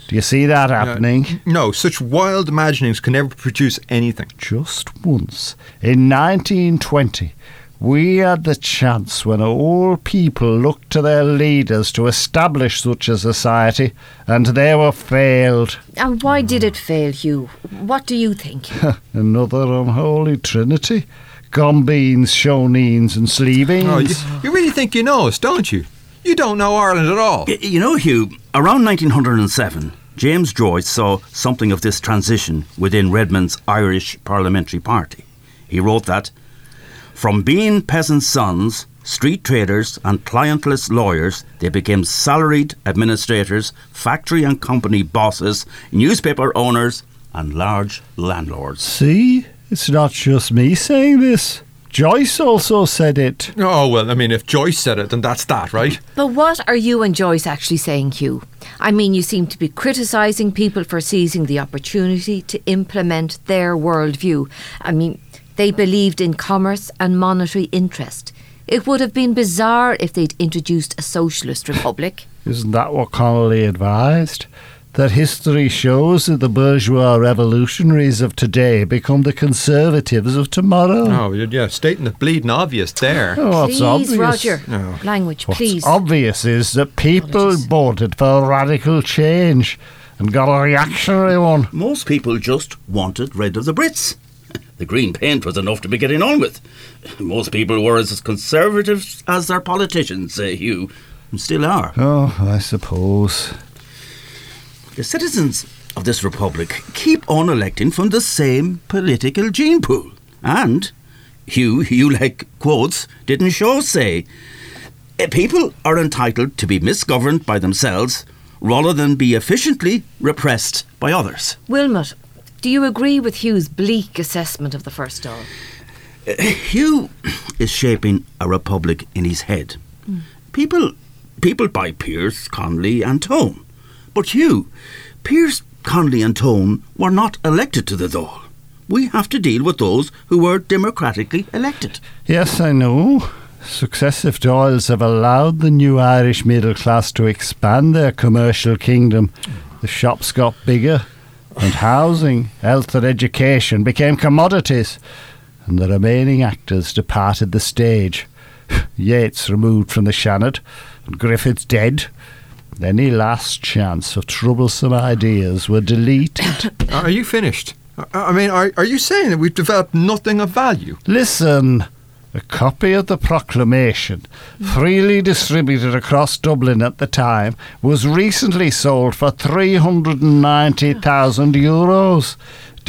[SPEAKER 5] Do you see that uh, happening?
[SPEAKER 8] No, such wild imaginings can never produce anything.
[SPEAKER 5] Just once, in 1920, we had the chance when all people looked to their leaders to establish such a society, and they were failed.
[SPEAKER 2] and why did it fail, Hugh? What do you think?
[SPEAKER 5] Another unholy trinity. Gombeens, Shoneens, and Sleeveens.
[SPEAKER 8] Oh, you, you really think you know us, don't you? You don't know Ireland at all.
[SPEAKER 7] Y- You know, Hugh, around 1907, James Joyce saw something of this transition within Redmond's Irish Parliamentary Party. He wrote that from being peasants' sons, street traders, and clientless lawyers, they became salaried administrators, factory and company bosses, newspaper owners, and large landlords.
[SPEAKER 5] See? It's not just me saying this. Joyce also said it.
[SPEAKER 8] Oh, well, I mean, if Joyce said it, then that's that, right?
[SPEAKER 2] But what are you and Joyce actually saying, Hugh? I mean, you seem to be criticising people for seizing the opportunity to implement their worldview. I mean, they believed in commerce and monetary interest. It would have been bizarre if they'd introduced a socialist republic.
[SPEAKER 5] Isn't that what Connolly advised? That history shows that the bourgeois revolutionaries of today become the conservatives of tomorrow.
[SPEAKER 8] Oh, yeah, stating the bleeding obvious there.
[SPEAKER 5] Oh, what's
[SPEAKER 2] please,
[SPEAKER 5] obvious?
[SPEAKER 2] Roger.
[SPEAKER 8] No.
[SPEAKER 2] Language,
[SPEAKER 5] What's
[SPEAKER 2] please.
[SPEAKER 5] obvious is that people
[SPEAKER 2] Apologies.
[SPEAKER 5] voted for radical change and got a reactionary one.
[SPEAKER 7] Most people just wanted rid of the Brits. The green paint was enough to be getting on with. Most people were as conservative as their politicians, uh, Hugh, and still are.
[SPEAKER 5] Oh, I suppose.
[SPEAKER 7] The citizens of this republic keep on electing from the same political gene pool. And, Hugh, you like quotes, didn't Shaw say, "Uh, people are entitled to be misgoverned by themselves rather than be efficiently repressed by others.
[SPEAKER 2] Wilmot, do you agree with Hugh's bleak assessment of the first Dáil?
[SPEAKER 7] Hugh is shaping a republic in his head. People, people buy Pearse, Connolly, and Tone. But Hugh, Pearse, Connolly, and Tone were not elected to the Dáil. We have to deal with those who were democratically elected.
[SPEAKER 5] Yes, I know. Successive Dáils have allowed the new Irish middle class to expand their commercial kingdom. The shops got bigger, and housing, health, and education became commodities, and the remaining actors departed the stage. Yeats removed from the Shannon, and Griffiths dead. Any last chance of troublesome ideas were deleted.
[SPEAKER 8] Are you finished? I- mean, are, are you saying that we've developed nothing of value?
[SPEAKER 5] Listen, a copy of the proclamation, freely distributed across Dublin at the time, was recently sold for 390,000 euros.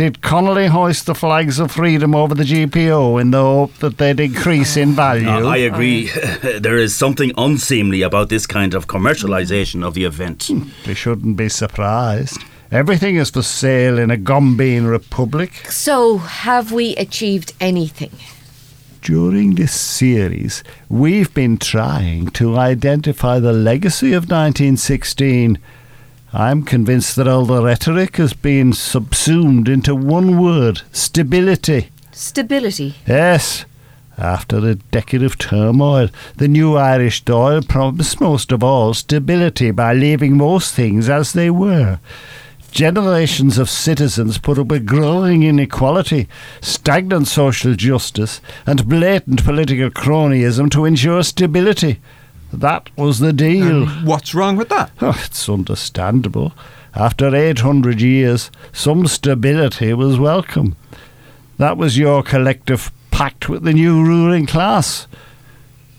[SPEAKER 5] Did Connolly hoist the flags of freedom over the GPO in the hope that they'd increase in value?
[SPEAKER 7] Uh, I agree. there is something unseemly about this kind of commercialisation of the event.
[SPEAKER 5] They shouldn't be surprised. Everything is for sale in a Gombeen republic.
[SPEAKER 2] So, have we achieved anything?
[SPEAKER 5] During this series, we've been trying to identify the legacy of 1916. I'm convinced that all the rhetoric has been subsumed into one word stability.
[SPEAKER 2] Stability.
[SPEAKER 5] Yes. After a decade of turmoil, the new Irish Dáil promised most of all stability by leaving most things as they were. Generations of citizens put up with growing inequality, stagnant social justice, and blatant political cronyism to ensure stability. That was the deal.
[SPEAKER 8] What's wrong with that?
[SPEAKER 5] Oh, it's understandable. After 800 years, some stability was welcome. That was your collective pact with the new ruling class.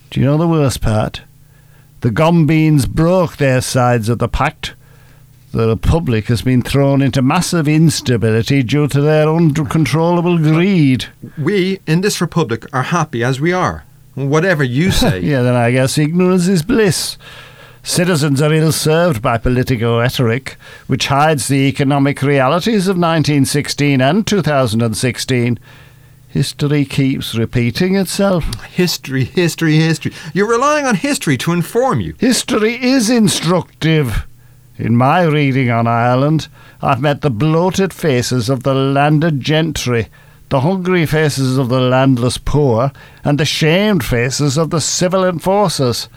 [SPEAKER 5] Do you know the worst part? The Gombeens broke their sides of the pact. The Republic has been thrown into massive instability due to their uncontrollable greed.
[SPEAKER 8] We, in this Republic, are happy as we are. Whatever you say.
[SPEAKER 5] yeah, then I guess ignorance is bliss. Citizens are ill served by political rhetoric, which hides the economic realities of 1916 and 2016. History keeps repeating itself.
[SPEAKER 8] History, history, history. You're relying on history to inform you.
[SPEAKER 5] History is instructive. In my reading on Ireland, I've met the bloated faces of the landed gentry, the hungry faces of the landless poor, and the shamed faces of the civil enforcers.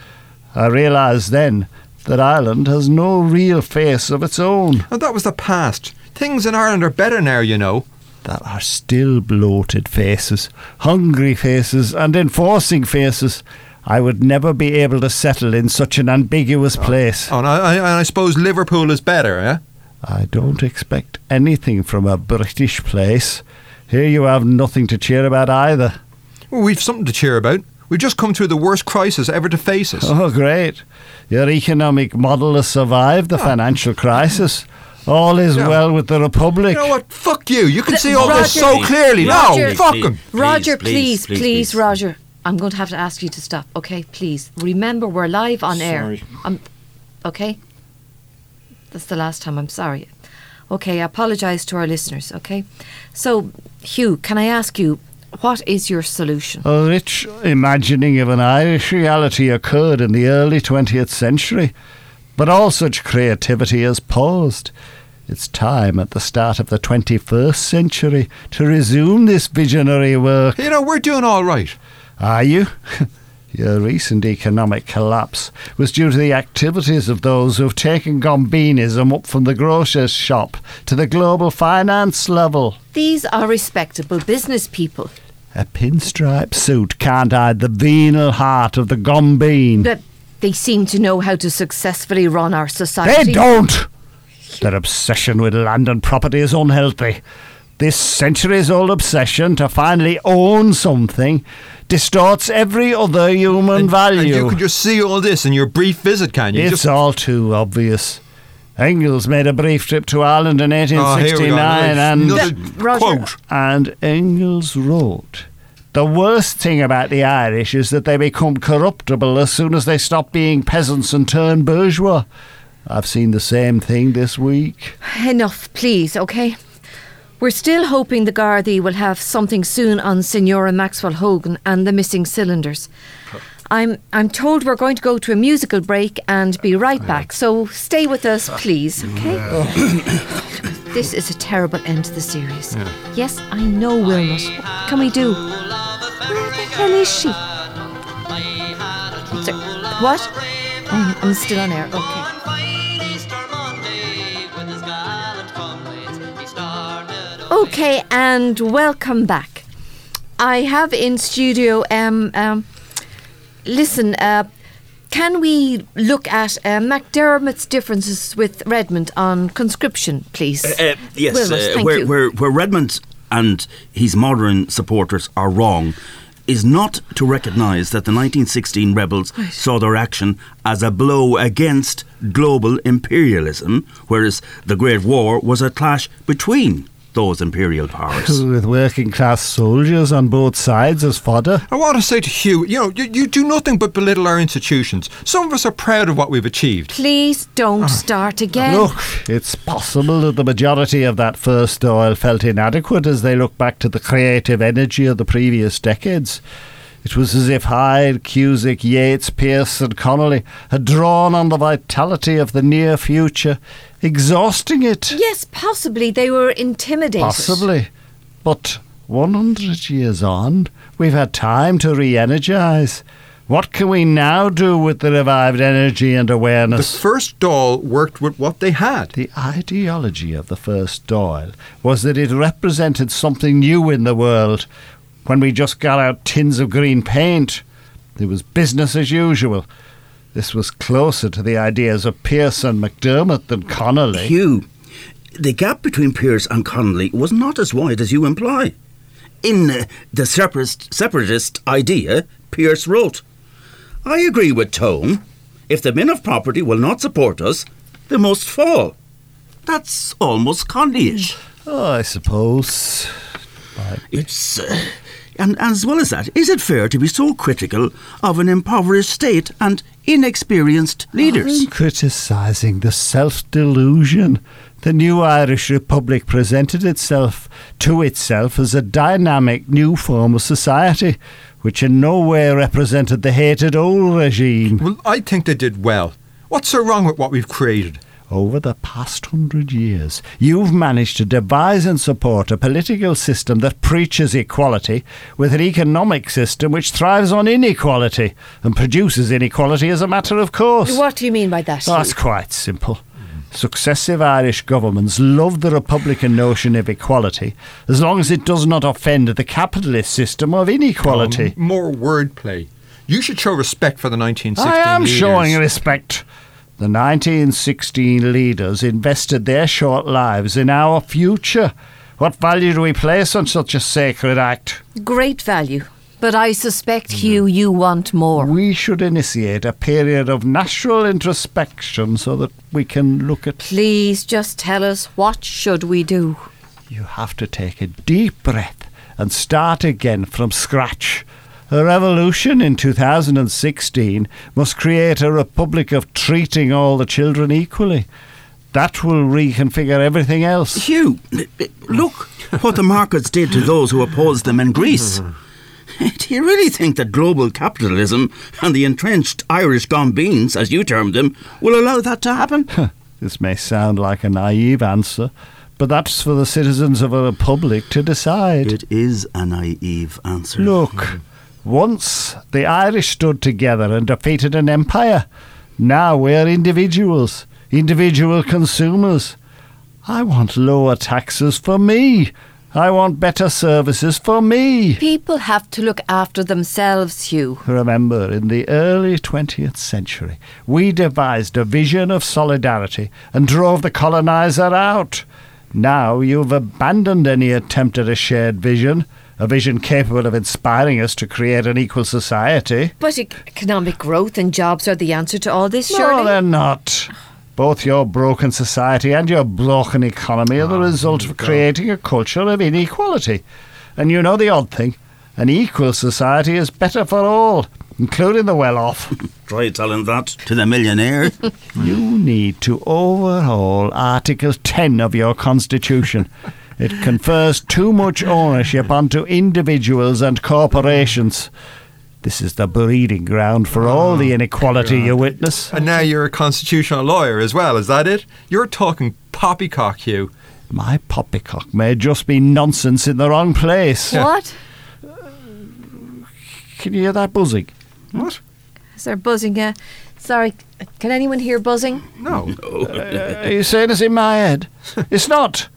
[SPEAKER 5] I realised then that Ireland has no real face of its own.
[SPEAKER 8] And that was the past. Things in Ireland are better now, you know.
[SPEAKER 5] There are still bloated faces, hungry faces, and enforcing faces. I would never be able to settle in such an ambiguous place.
[SPEAKER 8] Oh, and I, I, I suppose Liverpool is better, eh?
[SPEAKER 5] I don't expect anything from a British place. Here you have nothing to cheer about either.
[SPEAKER 8] Well, we've something to cheer about. We've just come through the worst crisis ever to face us.
[SPEAKER 5] Oh, great. Your economic model has survived the financial crisis. All is
[SPEAKER 8] Yeah.
[SPEAKER 5] well with the Republic.
[SPEAKER 8] You know what? Fuck you. You can
[SPEAKER 2] Th-
[SPEAKER 8] see all this
[SPEAKER 2] Roger-
[SPEAKER 8] so clearly.
[SPEAKER 2] Roger-
[SPEAKER 8] no, fuck
[SPEAKER 7] Please,
[SPEAKER 8] him.
[SPEAKER 2] Roger,
[SPEAKER 7] please,
[SPEAKER 2] please,
[SPEAKER 7] please,
[SPEAKER 2] please,
[SPEAKER 7] please.
[SPEAKER 2] Roger. I'm going to have to ask you to stop, okay? Please. Remember, we're live on air.
[SPEAKER 6] Sorry.
[SPEAKER 2] Um, okay? That's the last time. I'm sorry. Okay, I apologise to our listeners, okay? So, Hugh, can I ask you, what is your solution?
[SPEAKER 5] A rich imagining of an Irish reality occurred in the early 20th century, but all such creativity has paused. It's time at the start of the 21st century to resume this visionary work.
[SPEAKER 8] You know, we're doing all right.
[SPEAKER 5] Are you? Your recent economic collapse was due to the activities of those who've taken Gombeenism up from the grocer's shop to the global finance level.
[SPEAKER 2] These are respectable business people.
[SPEAKER 5] A pinstripe suit can't hide the venal heart of the Gombeen.
[SPEAKER 2] But they seem to know how to successfully run our society.
[SPEAKER 5] They don't! Their obsession with land and property is unhealthy. This centuries old obsession to finally own something distorts every other human value.
[SPEAKER 8] And you can just see all this in your brief visit, can you?
[SPEAKER 5] it's
[SPEAKER 8] just,
[SPEAKER 5] all too obvious. Engels made a brief trip to Ireland in
[SPEAKER 8] Oh, here we go.
[SPEAKER 5] 1869 and,
[SPEAKER 8] Another quote.
[SPEAKER 5] and Engels wrote, The worst thing about the Irish is that they become corruptible as soon as they stop being peasants and turn bourgeois. I've seen the same thing this week.
[SPEAKER 2] Enough, please, okay? We're still hoping the Gardaí will have something soon on Signora Maxwell Hogan and the missing cylinders. I'm I'm told we're going to go to a musical break and be right back. So stay with us, please, okay? this is a terrible end to the series. Yes, I know, Wilmot. What can we do? Where the hell is she? What? I'm still on air. Okay. Okay, and welcome back. I have in studio. Um, um, listen, uh, can we look at uh, McDermott's differences with Redmond on conscription, please?
[SPEAKER 7] Uh, yes,
[SPEAKER 2] Wilmot,
[SPEAKER 7] uh,
[SPEAKER 2] thank
[SPEAKER 7] where,
[SPEAKER 2] you.
[SPEAKER 7] where where Redmond and his modern supporters are wrong is not to recognise that the 1916 rebels saw their action as a blow against global imperialism, whereas the Great War was a clash between those imperial powers.
[SPEAKER 5] With working class soldiers on both sides as fodder.
[SPEAKER 8] I want to say to Hugh, you know, you, you do nothing but belittle our institutions. Some of us are proud of what we've achieved.
[SPEAKER 2] Please don't ah. start again.
[SPEAKER 5] Look, it's possible that the majority of that first Dáil felt inadequate as they look back to the creative energy of the previous decades. It was as if Hyde, Cusack, Yeats, Pearse, and Connolly had drawn on the vitality of the near future, exhausting it.
[SPEAKER 2] Yes, possibly they were intimidated.
[SPEAKER 5] Possibly. But 100 years on, we've had time to re energize. What can we now do with the revived energy and awareness?
[SPEAKER 8] The first Dáil worked with what they had.
[SPEAKER 5] The ideology of the first Dáil was that it represented something new in the world. When we just got out tins of green paint, it was business as usual. This was closer to the ideas of Pearse and McDermott than Connolly.
[SPEAKER 7] Hugh, the gap between Pearse and Connolly was not as wide as you imply. In uh, the separatist, separatist idea, Pearse wrote, I agree with Tone. If the men of property will not support us, they must fall. That's almost Connolly-ish.
[SPEAKER 5] Oh, I suppose.
[SPEAKER 7] It's. Uh, and as well as that, is it fair to be so critical of an impoverished state and inexperienced leaders?
[SPEAKER 5] I'm criticising the self delusion. The new Irish Republic presented itself to itself as a dynamic new form of society, which in no way represented the hated old regime.
[SPEAKER 8] Well, I think they did well. What's so wrong with what we've created?
[SPEAKER 5] Over the past hundred years, you've managed to devise and support a political system that preaches equality with an economic system which thrives on inequality and produces inequality as a matter of course.
[SPEAKER 2] What do you mean by that?
[SPEAKER 5] That's
[SPEAKER 2] Hugh?
[SPEAKER 5] quite simple. Successive Irish governments love the Republican notion of equality as long as it does not offend the capitalist system of inequality.
[SPEAKER 8] Um, more wordplay. You should show respect for the 1916
[SPEAKER 5] I am
[SPEAKER 8] leaders.
[SPEAKER 5] showing respect. The 1916 leaders invested their short lives in our future. What value do we place on such a sacred act?
[SPEAKER 2] Great value. But I suspect, Hugh, you want more.
[SPEAKER 5] We should initiate a period of natural introspection so that we can look at.
[SPEAKER 2] Please just tell us what should we do?
[SPEAKER 5] You have to take a deep breath and start again from scratch. A revolution in 2016 must create a republic of treating all the children equally. That will reconfigure everything else.
[SPEAKER 7] Hugh, look what the markets did to those who opposed them in Greece. Do you really think that global capitalism and the entrenched Irish gombeens, as you termed them, will allow that to happen?
[SPEAKER 5] This may sound like a naive answer, but that's for the citizens of a republic to decide.
[SPEAKER 7] It is a naive answer.
[SPEAKER 5] Look, once the Irish stood together and defeated an empire. Now we're individuals, individual consumers. I want lower taxes for me. I want better services for me.
[SPEAKER 2] People have to look after themselves, Hugh.
[SPEAKER 5] Remember, in the early 20th century, we devised a vision of solidarity and drove the colonizer out. Now you've abandoned any attempt at a shared vision, a vision capable of inspiring us to create an equal society.
[SPEAKER 2] But economic growth and jobs are the answer to all this,
[SPEAKER 5] No,
[SPEAKER 2] surely.
[SPEAKER 5] they're not. Both your broken society and your broken economy are the oh, result of creating a culture of inequality. And you know the odd thing an equal society is better for all, including the well off.
[SPEAKER 7] Try telling that to the millionaire.
[SPEAKER 5] you need to overhaul Article 10 of your Constitution. It confers too much ownership onto individuals and corporations. This is the breeding ground for all the inequality you witness.
[SPEAKER 8] And now you're a constitutional lawyer as well, is that it? You're talking poppycock, Hugh.
[SPEAKER 5] My poppycock may just be nonsense in the wrong place.
[SPEAKER 2] What?
[SPEAKER 5] Can you hear that buzzing?
[SPEAKER 8] What?
[SPEAKER 2] Is there buzzing? Uh, sorry, can anyone hear buzzing?
[SPEAKER 8] No.
[SPEAKER 5] Are you saying it's in my head? it's not.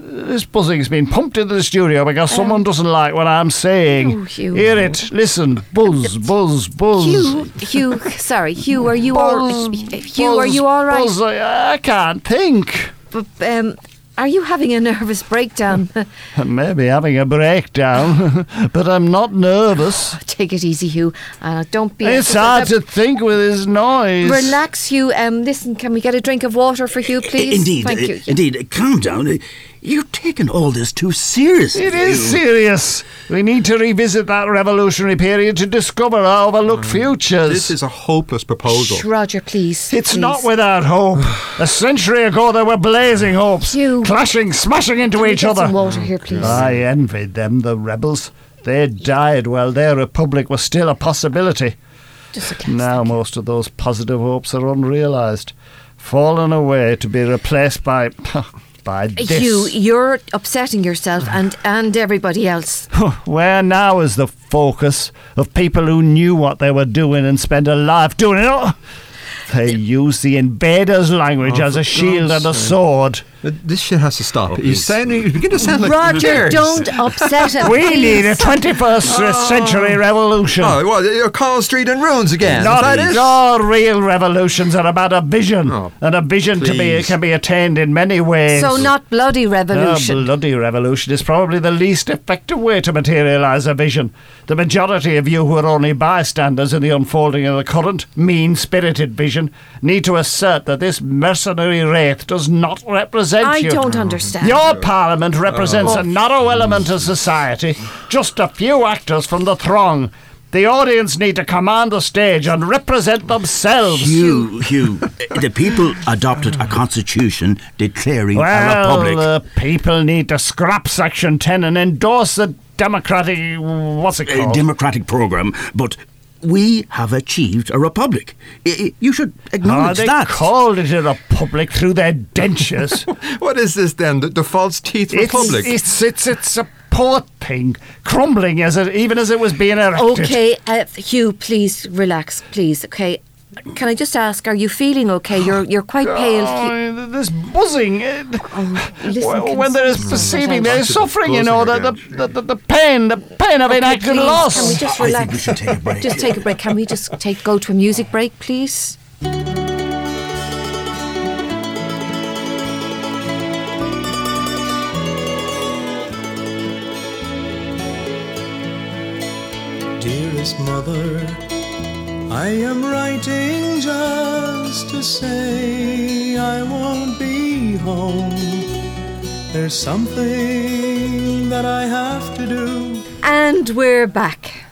[SPEAKER 5] This buzzing's been pumped into the studio because someone doesn't like what I'm saying.
[SPEAKER 2] Oh, Hugh.
[SPEAKER 5] Hear it. Listen. Buzz, buzz, buzz.
[SPEAKER 2] Hugh, Hugh, sorry, Hugh, are you all?
[SPEAKER 5] Buzz,
[SPEAKER 2] Hugh, are you all right?
[SPEAKER 5] buzz. I, I can't think.
[SPEAKER 2] But, um, are you having a nervous breakdown?
[SPEAKER 5] Maybe having a breakdown, but I'm not nervous.
[SPEAKER 2] Take it easy, Hugh. Uh, don't be.
[SPEAKER 5] It's hard to think with this noise.
[SPEAKER 2] Relax, Hugh. Um, listen, can we get a drink of water for Hugh, please?
[SPEAKER 7] Indeed,
[SPEAKER 2] Thank
[SPEAKER 7] uh,
[SPEAKER 2] you.
[SPEAKER 7] indeed. uh, Calm down. You're taking all this too seriously.
[SPEAKER 5] It is serious. We need to revisit that revolutionary period to discover our overlooked mm. futures.
[SPEAKER 8] This is a hopeless proposal.
[SPEAKER 2] Shh, Roger, please.
[SPEAKER 5] It's
[SPEAKER 2] please.
[SPEAKER 5] not without hope. a century ago, there were blazing hopes,
[SPEAKER 2] Hugh.
[SPEAKER 5] clashing, smashing into
[SPEAKER 2] Can
[SPEAKER 5] each
[SPEAKER 2] get
[SPEAKER 5] other.
[SPEAKER 2] Some water here, please. Mm.
[SPEAKER 5] I envied them, the rebels. They died while their republic was still a possibility.
[SPEAKER 2] Just a
[SPEAKER 5] Now most of those positive hopes are unrealised, fallen away to be replaced by by this.
[SPEAKER 2] You, you're upsetting yourself and, and everybody else.
[SPEAKER 5] Where now is the focus of people who knew what they were doing and spent a life doing it? Oh, They use the invaders' language
[SPEAKER 8] Oh,
[SPEAKER 5] as a
[SPEAKER 8] for
[SPEAKER 5] shield and a
[SPEAKER 8] sake.
[SPEAKER 5] sword.
[SPEAKER 8] This shit has to stop.
[SPEAKER 7] Oh,
[SPEAKER 8] you
[SPEAKER 7] please.
[SPEAKER 8] sound, you begin to sound like
[SPEAKER 2] Roger, don't
[SPEAKER 8] birds.
[SPEAKER 2] upset him.
[SPEAKER 5] We need a 21st century revolution.
[SPEAKER 8] Oh, what? You're Call Street in ruins again.
[SPEAKER 5] Not
[SPEAKER 8] is
[SPEAKER 5] all real revolutions are about a vision,
[SPEAKER 8] Oh,
[SPEAKER 5] and a vision to be can be attained in many ways.
[SPEAKER 2] So not bloody
[SPEAKER 5] A
[SPEAKER 2] revolution.
[SPEAKER 5] bloody revolution is probably the least effective way to materialise a vision. The majority of you who are only bystanders in the unfolding of the current, mean spirited vision need to assert that this mercenary wraith does not represent
[SPEAKER 2] I
[SPEAKER 5] you.
[SPEAKER 2] don't understand.
[SPEAKER 5] Your parliament represents
[SPEAKER 2] Oh.
[SPEAKER 5] a narrow element of society, just a few actors from the throng. The audience need to command the stage and represent themselves.
[SPEAKER 7] Hugh, Hugh, the people adopted a constitution declaring a
[SPEAKER 5] Well,
[SPEAKER 7] republic.
[SPEAKER 5] the people need to scrap Section 10 and endorse the democratic. What's it called?
[SPEAKER 7] a democratic program, but we have achieved a republic. I- I- you should
[SPEAKER 5] Oh,
[SPEAKER 7] acknowledge
[SPEAKER 5] they
[SPEAKER 7] that.
[SPEAKER 5] called it a republic through their dentures.
[SPEAKER 8] What is this then? The, the false teeth
[SPEAKER 5] it's,
[SPEAKER 8] republic?
[SPEAKER 5] it's it's it's a poor thing, crumbling as it even as it was being erected.
[SPEAKER 2] Okay, uh, Hugh, please relax, please. Okay, can I just ask, are you feeling okay? You're you're quite pale. Hugh.
[SPEAKER 5] Oh, this buzzing. uh,
[SPEAKER 2] listen,
[SPEAKER 5] when there is perceiving, there is suffering, you know, the, the, the, the, the pain, the pain of
[SPEAKER 2] Okay,
[SPEAKER 5] enacted
[SPEAKER 2] please,
[SPEAKER 5] loss.
[SPEAKER 2] Can we just
[SPEAKER 7] I think
[SPEAKER 2] relax?
[SPEAKER 7] we should take a break.
[SPEAKER 2] Just take a break. Can we just take go to a music break, please?
[SPEAKER 9] Dearest mother, I am writing just to say I won't be home. There's something that I have to do.
[SPEAKER 2] And we're back.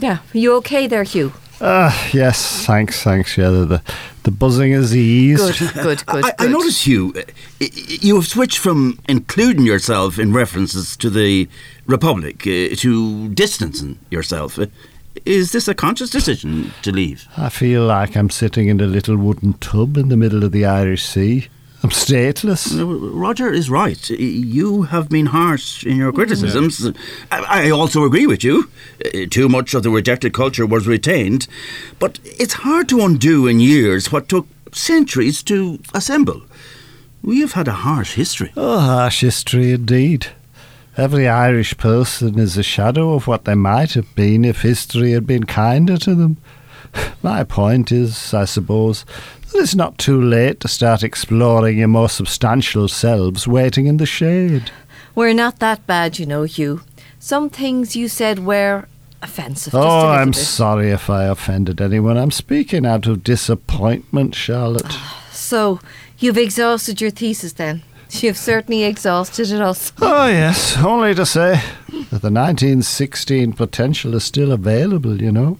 [SPEAKER 2] Yeah, you okay there, Hugh?
[SPEAKER 5] Ah, yes, thanks, thanks. Yeah, the, the, the buzzing is eased.
[SPEAKER 2] Good, good, good.
[SPEAKER 7] I, I notice you. uh, You have switched from including yourself in references to the Republic uh, to distancing yourself. Is this a conscious decision to leave?
[SPEAKER 5] I feel like I'm sitting in a little wooden tub in the middle of the Irish Sea. I'm stateless.
[SPEAKER 7] Roger is right. You have been harsh in your criticisms. I, I also agree with you. Uh, Too much of the rejected culture was retained. But it's hard to undo in years what took centuries to assemble. We have had a harsh history.
[SPEAKER 5] A harsh history indeed. Every Irish person is a shadow of what they might have been if history had been kinder to them. My point is, I suppose, that it's not too late to start exploring your more substantial selves waiting in the shade.
[SPEAKER 2] We're not that bad, you know, Hugh. Some things you said were offensive.
[SPEAKER 5] Oh, I'm
[SPEAKER 2] bit.
[SPEAKER 5] sorry if I offended anyone. I'm speaking out of disappointment, Charlotte.
[SPEAKER 2] So, you've exhausted your thesis then? You've certainly exhausted it also.
[SPEAKER 5] Oh, ah, yes, only to say that the 1916 potential is still available, you know.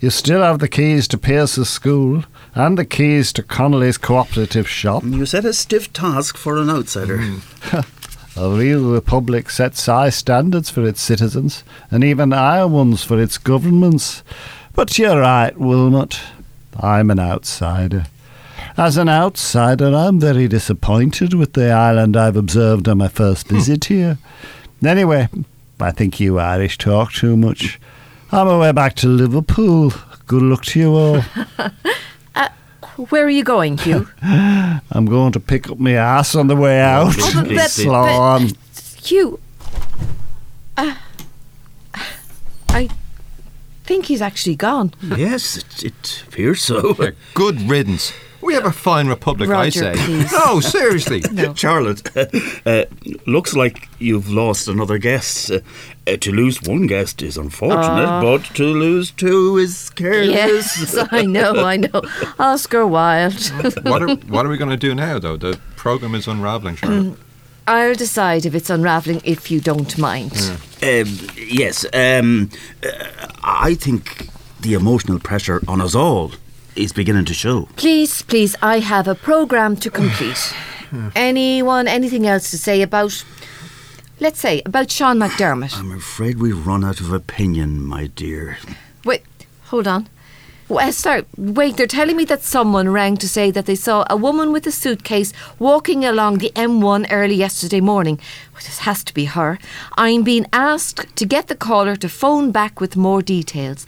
[SPEAKER 5] You still have the keys to Pearse's school and the keys to Connolly's cooperative shop.
[SPEAKER 7] Mm, you set a stiff task for an outsider. Mm.
[SPEAKER 5] A real republic sets high standards for its citizens and even higher ones for its governments. But you're right, Wilmot. I'm an outsider. As an outsider, I'm very disappointed with the island I've observed on my first visit here. Anyway, I think you Irish talk too much. I'm away back to Liverpool. Good luck to you all.
[SPEAKER 2] Where are you going, Hugh?
[SPEAKER 5] I'm going to pick up my ass on the way out.
[SPEAKER 2] Oh, but- but-
[SPEAKER 5] Slow on.
[SPEAKER 2] Hugh. Uh, I think he's actually gone.
[SPEAKER 7] yes, it, it appears so.
[SPEAKER 8] Good riddance. We have a fine republic, I say.
[SPEAKER 2] please.
[SPEAKER 8] No, seriously.
[SPEAKER 2] No.
[SPEAKER 7] Charlotte, uh, looks like you've lost another guest. Uh, uh, to lose one guest is unfortunate, but to lose two is careless.
[SPEAKER 2] Yes, I know, I know. Oscar Wilde.
[SPEAKER 8] what, are, what are we going to do now, though? The programme is unravelling, Charlotte.
[SPEAKER 2] I'll decide if it's unravelling if you don't mind.
[SPEAKER 7] Um, yes, um, uh, I think the emotional pressure on us all is beginning to show.
[SPEAKER 2] Please, please, I have a programme to complete. Anyone, anything else to say about. let's say, about Sean McDermott.
[SPEAKER 7] I'm afraid we've run out of opinion, my dear.
[SPEAKER 2] Wait, hold on. Well, sorry, wait, they're telling me that someone rang to say that they saw a woman with a suitcase walking along the M1 early yesterday morning. Well, this has to be her. I'm being asked to get the caller to phone back with more details.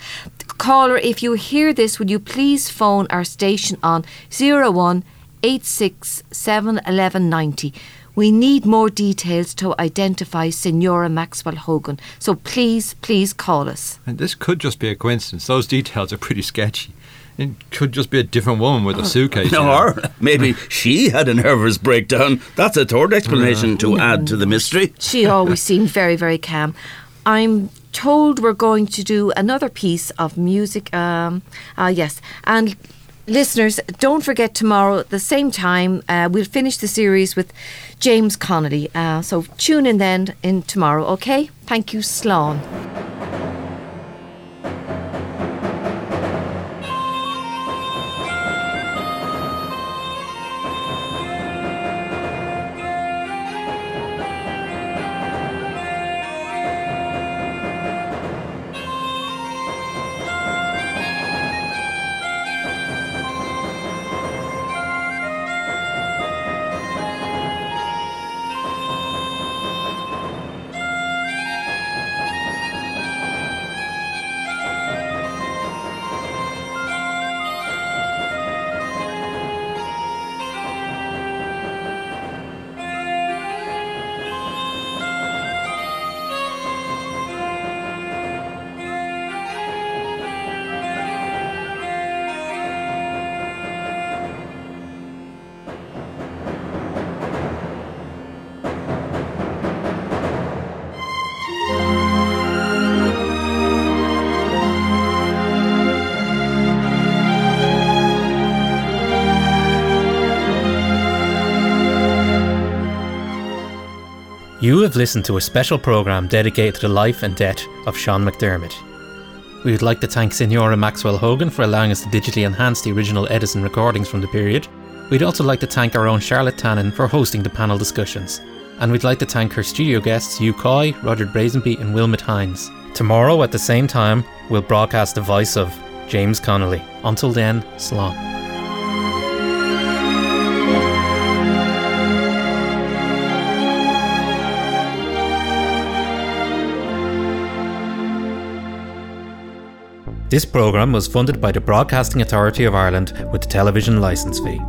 [SPEAKER 2] Caller, if you hear this, would you please phone our station on 01 867 1190? We need more details to identify Senora Maxwell Hogan. So please, please call us.
[SPEAKER 8] And this could just be a coincidence. Those details are pretty sketchy. It could just be a different woman with a oh, suitcase. you know.
[SPEAKER 7] Or maybe she had a nervous breakdown. That's a third explanation to mm. add to the mystery.
[SPEAKER 2] She always seemed very, very calm. I'm told we're going to do another piece of music. Um, uh, yes, and listeners, don't forget tomorrow at the same time uh, we'll finish the series with James Connolly. Uh, so tune in then in tomorrow. Okay, thank you, Slán.
[SPEAKER 1] You have listened to a special programme dedicated to the life and death of Sean McDermott. We would like to thank Senora Maxwell Hogan for allowing us to digitally enhance the original Edison recordings from the period. We'd also like to thank our own Charlotte Tannen for hosting the panel discussions. And we'd like to thank her studio guests Hugh Coy, Roger Brazenby, and Wilmot Hines. Tomorrow at the same time, we'll broadcast the voice of James Connolly. Until then, slán. This programme was funded by the Broadcasting Authority of Ireland with the television licence fee.